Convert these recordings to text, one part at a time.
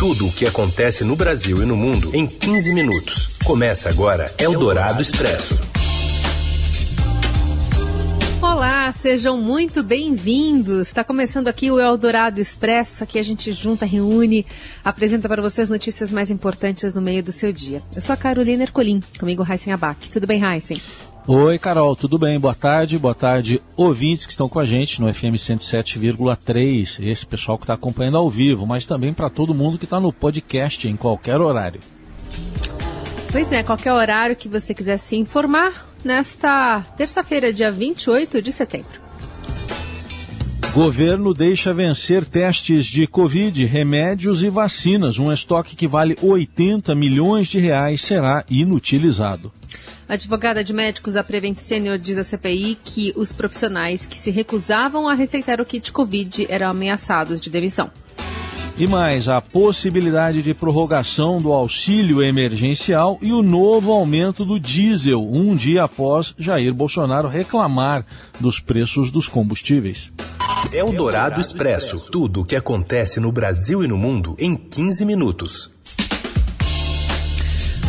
Tudo o que acontece no Brasil e no mundo em 15 minutos. Começa agora Eldorado Expresso. Olá, sejam muito bem-vindos. Está começando aqui o Eldorado Expresso. Aqui a gente junta, reúne, apresenta para vocês notícias mais importantes no meio do seu dia. Eu sou a Carolina Ercolim, comigo Heisen Abac. Tudo bem, Heisen? Oi, Carol, tudo bem? Boa tarde, boa tarde, ouvintes que estão com a gente no FM 107,3, esse pessoal que está acompanhando ao vivo, mas também para todo mundo que está no podcast em qualquer horário. Pois é, qualquer horário que você quiser se informar, nesta terça-feira, dia 28 de setembro. Governo deixa vencer testes de Covid, remédios e vacinas. Um estoque que vale 80 milhões de reais será inutilizado. A advogada de médicos da Prevent Senior diz à CPI que os profissionais que se recusavam a receitar o kit Covid eram ameaçados de demissão. E mais, a possibilidade de prorrogação do auxílio emergencial e o novo aumento do diesel, um dia após Jair Bolsonaro reclamar dos preços dos combustíveis. É o Dourado Expresso. Tudo o que acontece no Brasil e no mundo em 15 minutos.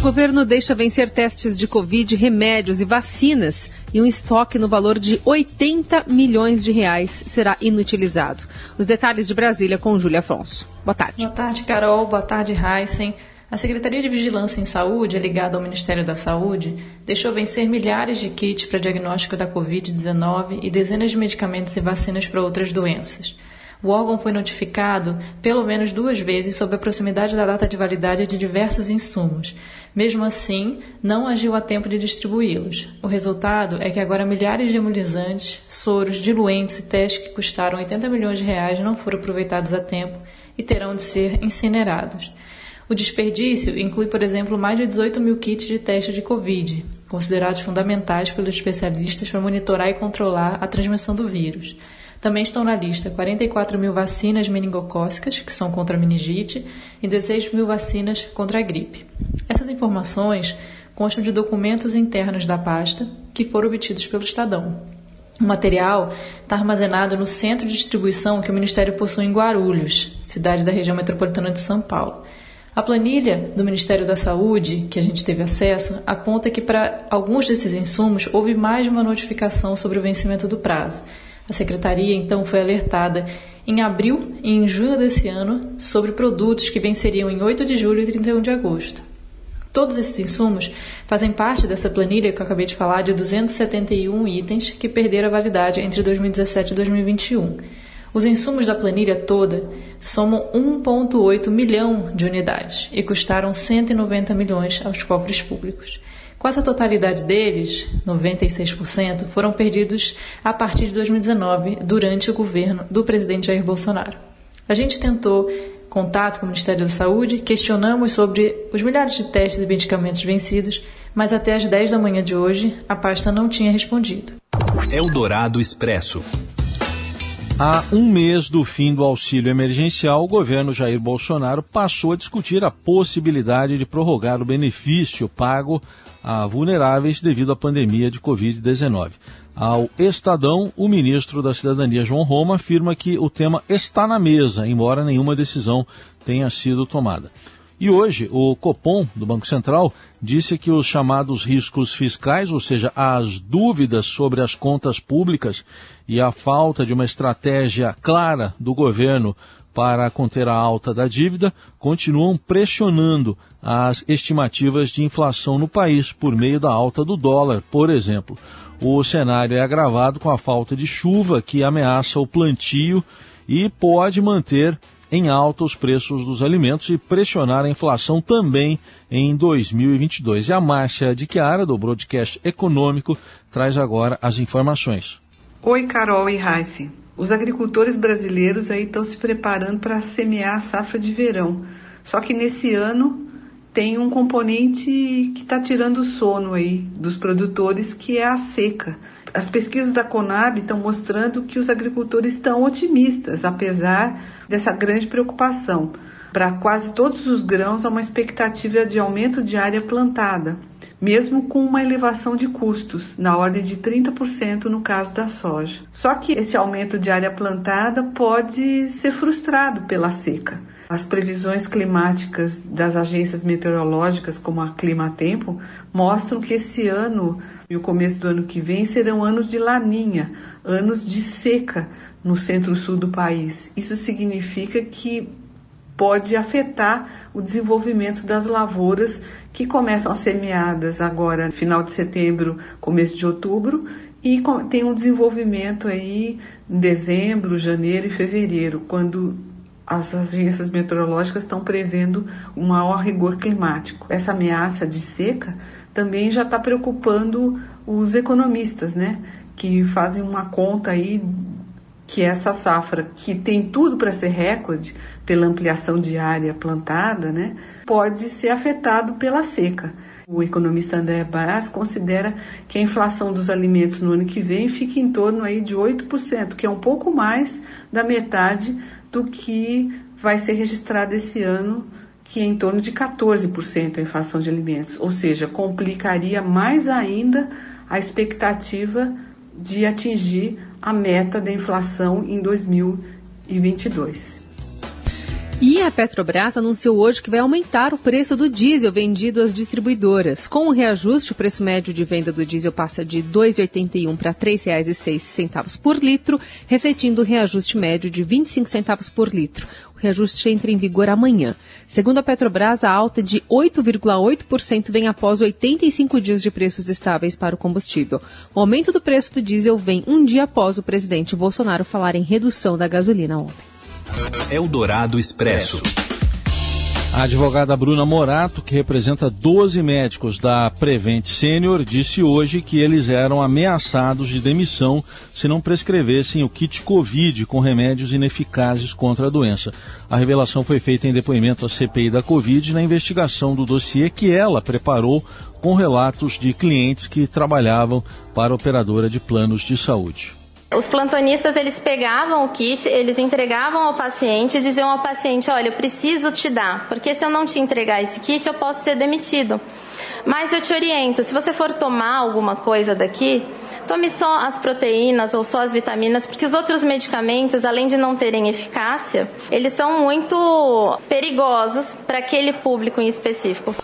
O governo deixa vencer testes de Covid, remédios e vacinas e um estoque no valor de 80 milhões de reais será inutilizado. Os detalhes de Brasília com Júlia Afonso. Boa tarde. Boa tarde, Carol. Boa tarde, Heisen. A Secretaria de Vigilância em Saúde, ligada ao Ministério da Saúde, deixou vencer milhares de kits para diagnóstico da Covid-19 e dezenas de medicamentos e vacinas para outras doenças. O órgão foi notificado pelo menos duas vezes sobre a proximidade da data de validade de diversos insumos. Mesmo assim, não agiu a tempo de distribuí-los. O resultado é que agora milhares de imunizantes, soros, diluentes e testes que custaram 80 milhões de reais não foram aproveitados a tempo e terão de ser incinerados. O desperdício inclui, por exemplo, mais de 18 mil kits de teste de Covid, considerados fundamentais pelos especialistas para monitorar e controlar a transmissão do vírus. Também estão na lista 44 mil vacinas meningocócicas, que são contra a meningite, e 16 mil vacinas contra a gripe. Essas informações constam de documentos internos da pasta que foram obtidos pelo Estadão. O material está armazenado no centro de distribuição que o Ministério possui em Guarulhos, cidade da região metropolitana de São Paulo. A planilha do Ministério da Saúde, que a gente teve acesso, aponta que para alguns desses insumos houve mais de uma notificação sobre o vencimento do prazo. A secretaria então foi alertada em abril e em junho desse ano sobre produtos que venceriam em 8 de julho e 31 de agosto. Todos esses insumos fazem parte dessa planilha que eu acabei de falar de 271 itens que perderam a validade entre 2017 e 2021. Os insumos da planilha toda somam 1,8 milhão de unidades e custaram 190 milhões aos cofres públicos. Quase a totalidade deles, 96%, foram perdidos a partir de 2019, durante o governo do presidente Jair Bolsonaro. A gente tentou contato com o Ministério da Saúde, questionamos sobre os milhares de testes e medicamentos vencidos, mas até às 10 da manhã de hoje a pasta não tinha respondido. Eldorado Expresso. Há um mês do fim do auxílio emergencial, o governo Jair Bolsonaro passou a discutir a possibilidade de prorrogar o benefício pago a vulneráveis devido à pandemia de Covid-19. Ao Estadão, o ministro da Cidadania, João Roma, afirma que o tema está na mesa, embora nenhuma decisão tenha sido tomada. E hoje, o Copom, do Banco Central, disse que os chamados riscos fiscais, ou seja, as dúvidas sobre as contas públicas e a falta de uma estratégia clara do governo para conter a alta da dívida continuam pressionando as estimativas de inflação no país por meio da alta do dólar, por exemplo. O cenário é agravado com a falta de chuva que ameaça o plantio e pode manter em alta os preços dos alimentos e pressionar a inflação também em 2022. E a Márcia de Chiara, do Broadcast Econômico, traz agora as informações. Oi, Carol e Raíssa. Os agricultores brasileiros aí estão se preparando para semear a safra de verão. Só que nesse ano tem um componente que está tirando o sono aí dos produtores, que é a seca. As pesquisas da Conab estão mostrando que os agricultores estão otimistas, apesar dessa grande preocupação. Para quase todos os grãos há uma expectativa de aumento de área plantada, mesmo com uma elevação de custos, na ordem de 30% no caso da soja. Só que esse aumento de área plantada pode ser frustrado pela seca. As previsões climáticas das agências meteorológicas, como a Climatempo, mostram que esse ano e o começo do ano que vem serão anos de laninha, anos de seca no centro-sul do país. Isso significa que pode afetar o desenvolvimento das lavouras que começam a semeadas agora, final de setembro, começo de outubro, e tem um desenvolvimento aí em dezembro, janeiro e fevereiro, quando as agências meteorológicas estão prevendo um maior rigor climático. Essa ameaça de seca também já está preocupando os economistas, né? Que fazem uma conta aí que essa safra, que tem tudo para ser recorde pela ampliação de área plantada, né? Pode ser afetado pela seca. O economista André Brás considera que a inflação dos alimentos no ano que vem fica em torno aí de 8%, que é um pouco mais da metade do que vai ser registrado esse ano, que é em torno de 14% a inflação de alimentos, ou seja, complicaria mais ainda a expectativa de atingir a meta da inflação em 2022. E a Petrobras anunciou hoje que vai aumentar o preço do diesel vendido às distribuidoras. Com o reajuste, o preço médio de venda do diesel passa de R$ 2,81 para R$ 3,06 por litro, refletindo o reajuste médio de 25 centavos por litro. O reajuste entra em vigor amanhã. Segundo a Petrobras, a alta de 8,8% vem após 85 dias de preços estáveis para o combustível. O aumento do preço do diesel vem um dia após o presidente Bolsonaro falar em redução da gasolina ontem. Eldorado Expresso. A advogada Bruna Morato, que representa 12 médicos da Prevent Senior, disse hoje que eles eram ameaçados de demissão se não prescrevessem o kit Covid com remédios ineficazes contra a doença. A revelação foi feita em depoimento à CPI da Covid na investigação do dossiê que ela preparou com relatos de clientes que trabalhavam para a operadora de planos de saúde. Os plantonistas eles pegavam o kit, eles entregavam ao paciente e diziam ao paciente: Olha, eu preciso te dar, porque se eu não te entregar esse kit, eu posso ser demitido. Mas eu te oriento: se você for tomar alguma coisa daqui, tome só as proteínas ou só as vitaminas, porque os outros medicamentos, além de não terem eficácia, eles são muito perigosos para aquele público em específico.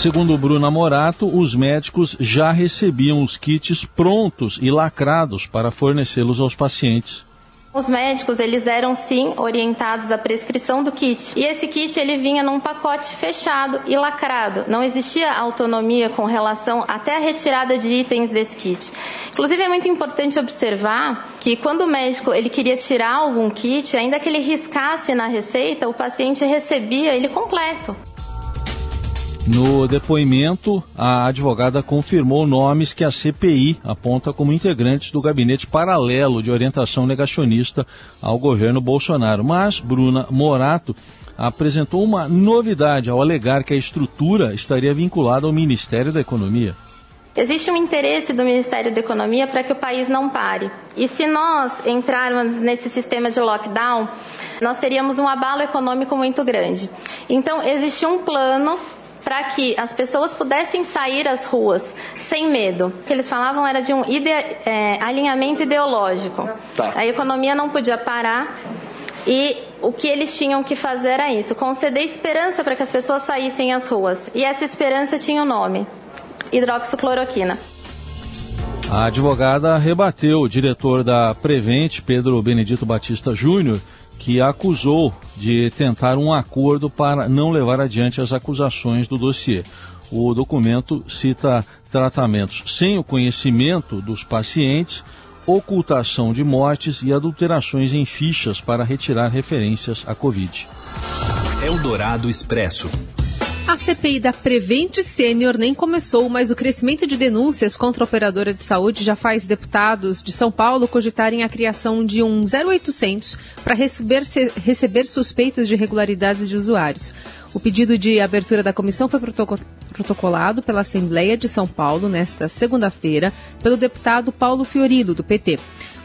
Segundo Bruna Morato, os médicos já recebiam os kits prontos e lacrados para fornecê-los aos pacientes. Os médicos, eles eram sim orientados à prescrição do kit. E esse kit ele vinha num pacote fechado e lacrado. Não existia autonomia com relação até a retirada de itens desse kit. Inclusive é muito importante observar que quando o médico ele queria tirar algum kit, ainda que ele riscasse na receita, o paciente recebia ele completo. No depoimento, a advogada confirmou nomes que a CPI aponta como integrantes do gabinete paralelo de orientação negacionista ao governo Bolsonaro. Mas Bruna Morato apresentou uma novidade ao alegar que a estrutura estaria vinculada ao Ministério da Economia. Existe um interesse do Ministério da Economia para que o país não pare. E se nós entrarmos nesse sistema de lockdown, nós teríamos um abalo econômico muito grande. Então, existe um plano para que as pessoas pudessem sair às ruas sem medo. O que eles falavam era de um ide é, alinhamento ideológico. Tá. A economia não podia parar e o que eles tinham que fazer era isso: conceder esperança para que as pessoas saíssem às ruas. E essa esperança tinha o um nome: hidroxicloroquina. A advogada rebateu o diretor da Prevent, Pedro Benedito Batista Júnior, que acusou de tentar um acordo para não levar adiante as acusações do dossiê. O documento cita tratamentos sem o conhecimento dos pacientes, ocultação de mortes e adulterações em fichas para retirar referências à Covid. Eldorado Expresso. A CPI da Prevent Sênior nem começou, mas o crescimento de denúncias contra a operadora de saúde já faz deputados de São Paulo cogitarem a criação de um 0800 para receber, receber suspeitas de irregularidades de usuários. O pedido de abertura da comissão foi protocolado pela Assembleia de São Paulo nesta segunda-feira pelo deputado Paulo Fiorilo, do PT.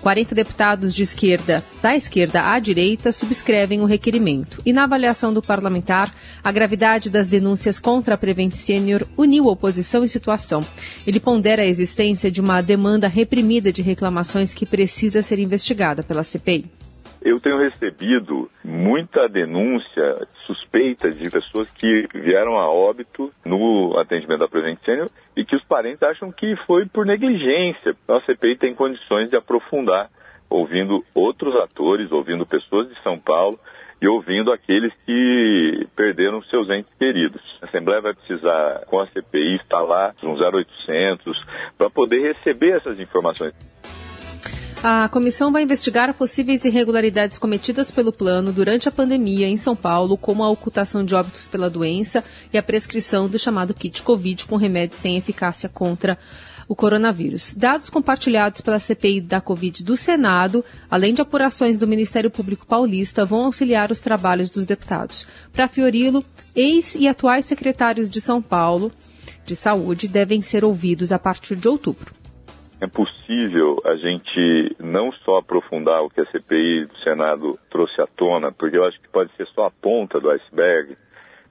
40 deputados de esquerda, da esquerda à direita, subscrevem o requerimento. E na avaliação do parlamentar, a gravidade das denúncias contra a Prevent Senior uniu oposição e situação. Ele pondera a existência de uma demanda reprimida de reclamações que precisa ser investigada pela CPI Eu tenho recebido muita denúncia, suspeitas de pessoas que vieram a óbito no atendimento da Prevent Senior e que os parentes acham que foi por negligência. A CPI tem condições de aprofundar, ouvindo outros atores, ouvindo pessoas de São Paulo e ouvindo aqueles que perderam seus entes queridos. A Assembleia vai precisar, com a CPI, lá, um 0800, para poder receber essas informações. A comissão vai investigar possíveis irregularidades cometidas pelo plano durante a pandemia em São Paulo, como a ocultação de óbitos pela doença e a prescrição do chamado kit Covid com remédio sem eficácia contra o coronavírus. Dados compartilhados pela CPI da Covid do Senado, além de apurações do Ministério Público Paulista, vão auxiliar os trabalhos dos deputados. Para Fiorilo, ex e atuais secretários de São Paulo de Saúde devem ser ouvidos a partir de outubro é possível a gente não só aprofundar o que a CPI do Senado trouxe à tona, porque eu acho que pode ser só a ponta do iceberg,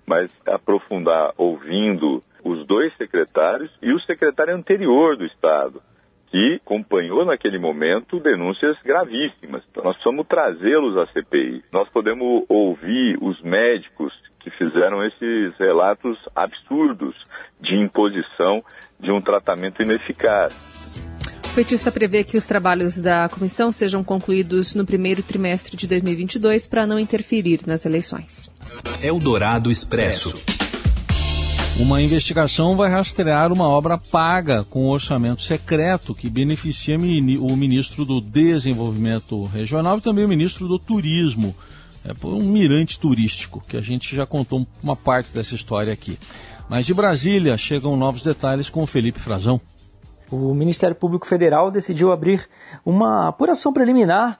mas aprofundar ouvindo os dois secretários e o secretário anterior do Estado, que acompanhou naquele momento denúncias gravíssimas. Então, nós precisamos trazê-los à CPI. Nós podemos ouvir os médicos que fizeram esses relatos absurdos de imposição de um tratamento ineficaz. O petista prevê que os trabalhos da comissão sejam concluídos no primeiro trimestre de 2022 para não interferir nas eleições. Eldorado Expresso. Uma investigação vai rastrear uma obra paga com orçamento secreto que beneficia o ministro do Desenvolvimento Regional e também o ministro do Turismo. É um mirante turístico, que a gente já contou uma parte dessa história aqui. Mas de Brasília chegam novos detalhes com o Felipe Frazão o Ministério Público Federal decidiu abrir uma apuração preliminar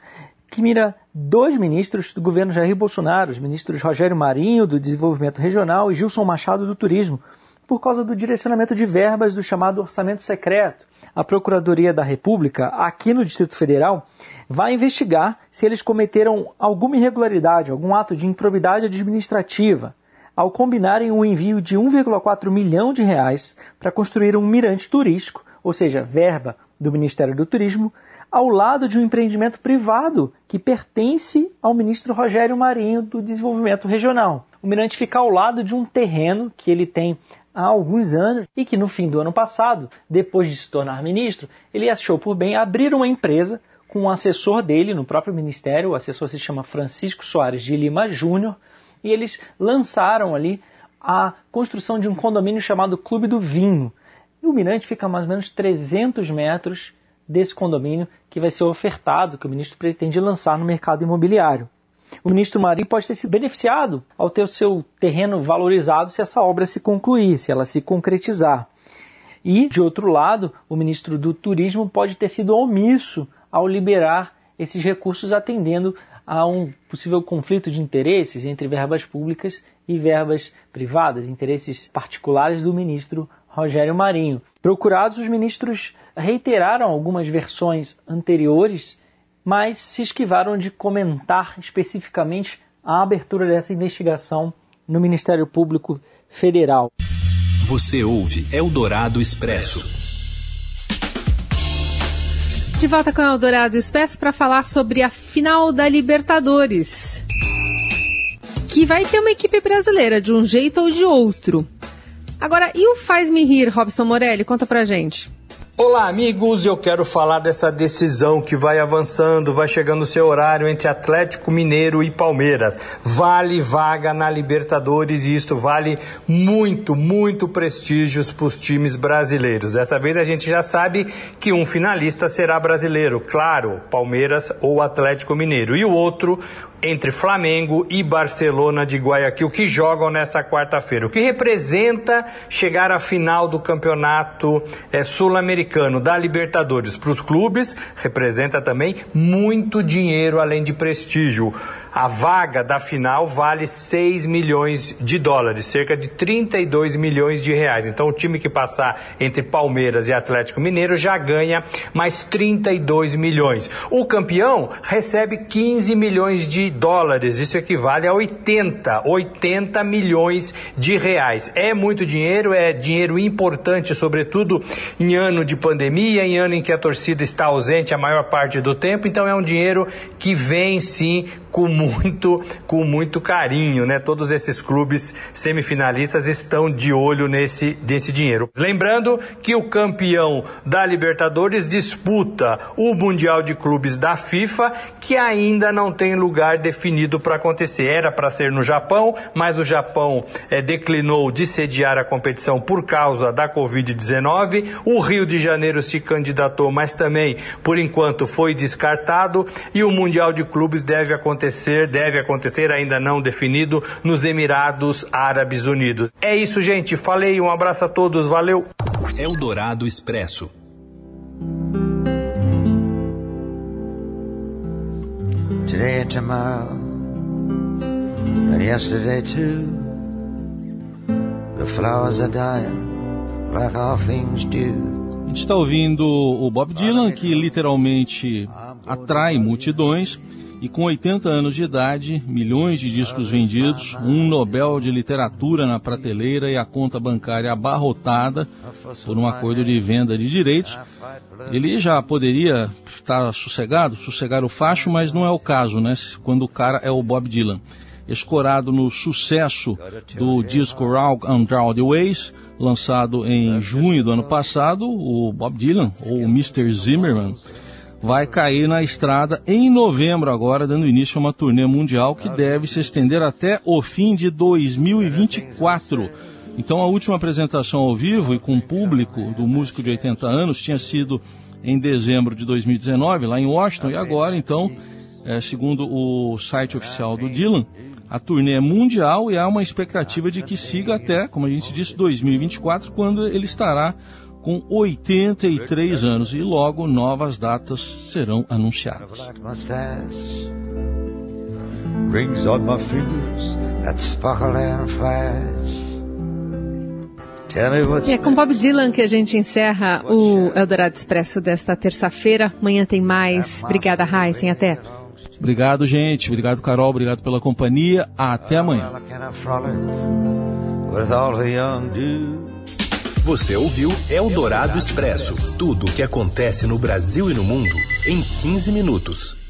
que mira dois ministros do governo Jair Bolsonaro, os ministros Rogério Marinho, do Desenvolvimento Regional, e Gilson Machado, do Turismo, por causa do direcionamento de verbas do chamado orçamento secreto. A Procuradoria da República, aqui no Distrito Federal, vai investigar se eles cometeram alguma irregularidade, algum ato de improbidade administrativa, ao combinarem o envio de 1,4 milhão de reais para construir um mirante turístico ou seja, verba do Ministério do Turismo, ao lado de um empreendimento privado que pertence ao ministro Rogério Marinho do Desenvolvimento Regional. O Mirante fica ao lado de um terreno que ele tem há alguns anos e que no fim do ano passado, depois de se tornar ministro, ele achou por bem abrir uma empresa com um assessor dele no próprio ministério, o assessor se chama Francisco Soares de Lima Júnior, e eles lançaram ali a construção de um condomínio chamado Clube do Vinho, e o Mirante fica a mais ou menos 300 metros desse condomínio que vai ser ofertado, que o ministro pretende lançar no mercado imobiliário. O ministro Marinho pode ter sido beneficiado ao ter o seu terreno valorizado se essa obra se concluir, se ela se concretizar. E, de outro lado, o ministro do Turismo pode ter sido omisso ao liberar esses recursos atendendo a um possível conflito de interesses entre verbas públicas e verbas privadas, interesses particulares do ministro Rogério Marinho. Procurados, os ministros reiteraram algumas versões anteriores, mas se esquivaram de comentar especificamente a abertura dessa investigação no Ministério Público Federal. Você ouve Eldorado Expresso. De volta com o Eldorado Expresso para falar sobre a final da Libertadores. Que vai ter uma equipe brasileira de um jeito ou de outro. Agora, e o Faz-me Rir, Robson Morelli? Conta pra gente. Olá, amigos. Eu quero falar dessa decisão que vai avançando, vai chegando o seu horário entre Atlético Mineiro e Palmeiras. Vale vaga na Libertadores e isso vale muito, muito prestígio para os times brasileiros. Dessa vez a gente já sabe que um finalista será brasileiro, claro, Palmeiras ou Atlético Mineiro. E o outro, entre Flamengo e Barcelona de Guayaquil, que jogam nesta quarta-feira. O que representa chegar à final do campeonato é, sul-americano da Libertadores para os clubes, representa também muito dinheiro além de prestígio. A vaga da final vale 6 milhões de dólares, cerca de 32 milhões de reais. Então, o time que passar entre Palmeiras e Atlético Mineiro já ganha mais 32 milhões. O campeão recebe 15 milhões de dólares, isso equivale a 80, 80 milhões de reais. É muito dinheiro, é dinheiro importante, sobretudo em ano de pandemia, em ano em que a torcida está ausente a maior parte do tempo, então é um dinheiro que vem sim com muito, com muito carinho, né? Todos esses clubes semifinalistas estão de olho nesse, nesse dinheiro. Lembrando que o campeão da Libertadores disputa o Mundial de Clubes da FIFA, que ainda não tem lugar definido para acontecer. Era para ser no Japão, mas o Japão é, declinou de sediar a competição por causa da Covid-19. O Rio de Janeiro se candidatou, mas também, por enquanto, foi descartado. E o Mundial de Clubes deve acontecer acontecer, deve acontecer, ainda não definido, nos Emirados Árabes Unidos. É isso, gente. Falei, um abraço a todos, valeu. Eldorado Expresso. Today and tomorrow, and yesterday too. The flowers are dying like all things do. A gente está ouvindo o Bob Dylan, que literalmente atrai multidões e com 80 anos de idade, milhões de discos vendidos, um Nobel de Literatura na prateleira e a conta bancária abarrotada por um acordo de venda de direitos, ele já poderia estar sossegado, sossegar o facho, mas não é o caso, né? Quando o cara é o Bob Dylan. Escorado no sucesso do disco Rock and the Ways, lançado em junho do ano passado, o Bob Dylan, ou Mr. Zimmerman, vai cair na estrada em novembro agora, dando início a uma turnê mundial que deve se estender até o fim de 2024. Então a última apresentação ao vivo e com público do músico de 80 anos tinha sido em dezembro de 2019, lá em Washington, e agora então, é, segundo o site oficial do Dylan, a turnê é mundial e há uma expectativa de que siga até, como a gente disse, 2024, quando ele estará com 83 anos e logo novas datas serão anunciadas. E é com Bob Dylan que a gente encerra o Eldorado Expresso desta terça-feira. Amanhã tem mais. Obrigada, Heisen. Até. Obrigado, gente. Obrigado, Carol. Obrigado pela companhia. Até amanhã. Você ouviu Eldorado Expresso tudo o que acontece no Brasil e no mundo em 15 minutos.